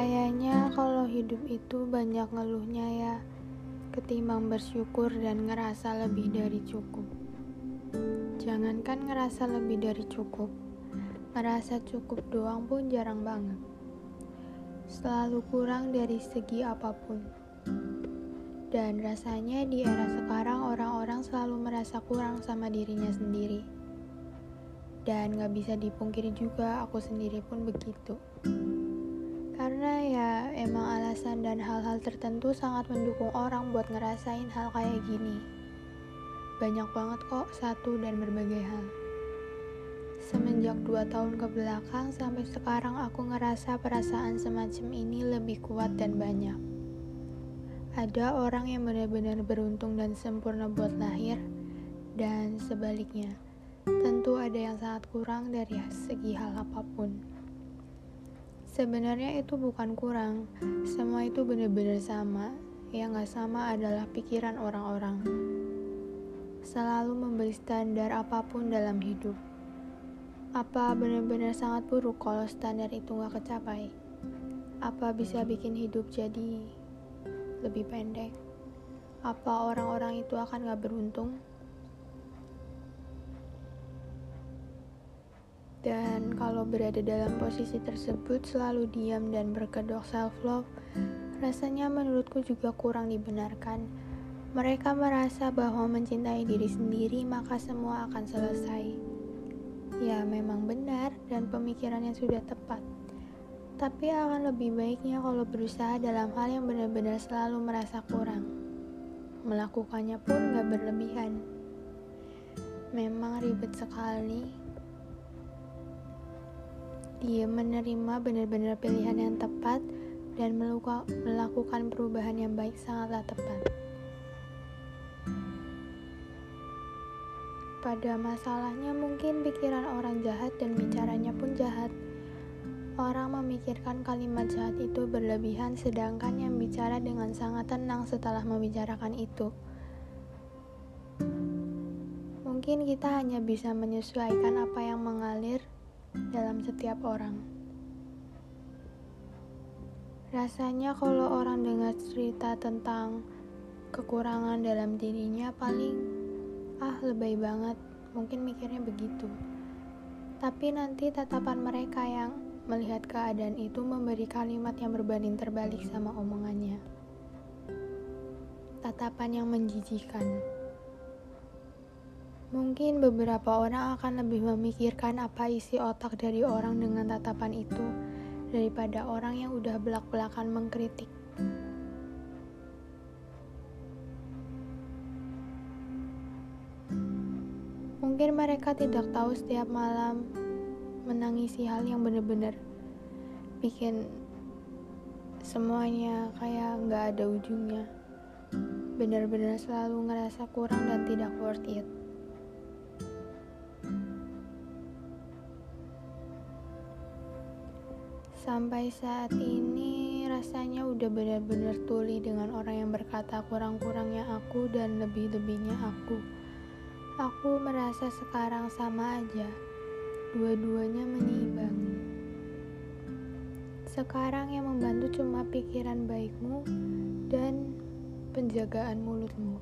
Kayaknya kalau hidup itu banyak ngeluhnya ya, ketimbang bersyukur dan ngerasa lebih dari cukup. Jangankan ngerasa lebih dari cukup, ngerasa cukup doang pun jarang banget. Selalu kurang dari segi apa pun. Dan rasanya di era sekarang orang-orang selalu merasa kurang sama dirinya sendiri. Dan gak bisa dipungkiri juga aku sendiri pun begitu. Karena ya emang alasan dan hal-hal tertentu sangat mendukung orang buat ngerasain hal kayak gini. Banyak banget kok satu dan berbagai hal. Semenjak dua tahun ke belakang sampai sekarang aku ngerasa perasaan semacam ini lebih kuat dan banyak. Ada orang yang benar-benar beruntung dan sempurna buat lahir, dan sebaliknya, tentu ada yang sangat kurang dari segi hal apa pun. Sebenarnya itu bukan kurang, semua itu benar-benar sama. Yang gak sama adalah pikiran orang-orang. Selalu memberi standar apa pun dalam hidup. Apa benar-benar sangat buruk kalau standar itu gak kecapai? Apa bisa bikin hidup jadi lebih pendek? Apa orang-orang itu akan gak beruntung? Dan kalau berada dalam posisi tersebut selalu diam dan berkedok self-love, rasanya menurutku juga kurang dibenarkan. Mereka merasa bahwa mencintai diri sendiri maka semua akan selesai. Ya memang benar dan pemikirannya sudah tepat. Tapi akan lebih baiknya kalau berusaha dalam hal yang benar-benar selalu merasa kurang. Melakukannya pun gak berlebihan. Memang ribet sekali, dia menerima benar-benar pilihan yang tepat dan melakukan perubahan yang baik sangatlah tepat. Pada masalahnya mungkin pikiran orang jahat dan bicaranya pun jahat. Orang memikirkan kalimat jahat itu berlebihan sedangkan yang bicara dengan sangat tenang setelah membicarakan itu. Mungkin kita hanya bisa menyesuaikan apa yang mengalir dalam setiap orang. Rasanya kalau orang dengar cerita tentang kekurangan dalam dirinya paling ah lebay banget, mungkin mikirnya begitu. Tapi nanti tatapan mereka yang melihat keadaan itu memberi kalimat yang berbanding terbalik sama omongannya. Tatapan yang menjijikan. Mungkin beberapa orang akan lebih memikirkan apa isi otak dari orang dengan tatapan itu daripada orang yang udah belak-belakan mengkritik. Mungkin mereka tidak tahu setiap malam menangisi hal yang benar-benar bikin semuanya kayak nggak ada ujungnya. Benar-benar selalu ngerasa kurang dan tidak worth it. Sampai saat ini rasanya udah benar-benar tuli dengan orang yang berkata kurang-kurangnya aku dan lebih-lebihnya aku. Aku merasa sekarang sama aja, dua-duanya menyeimbangi. Sekarang yang membantu cuma pikiran baikmu dan penjagaan mulutmu.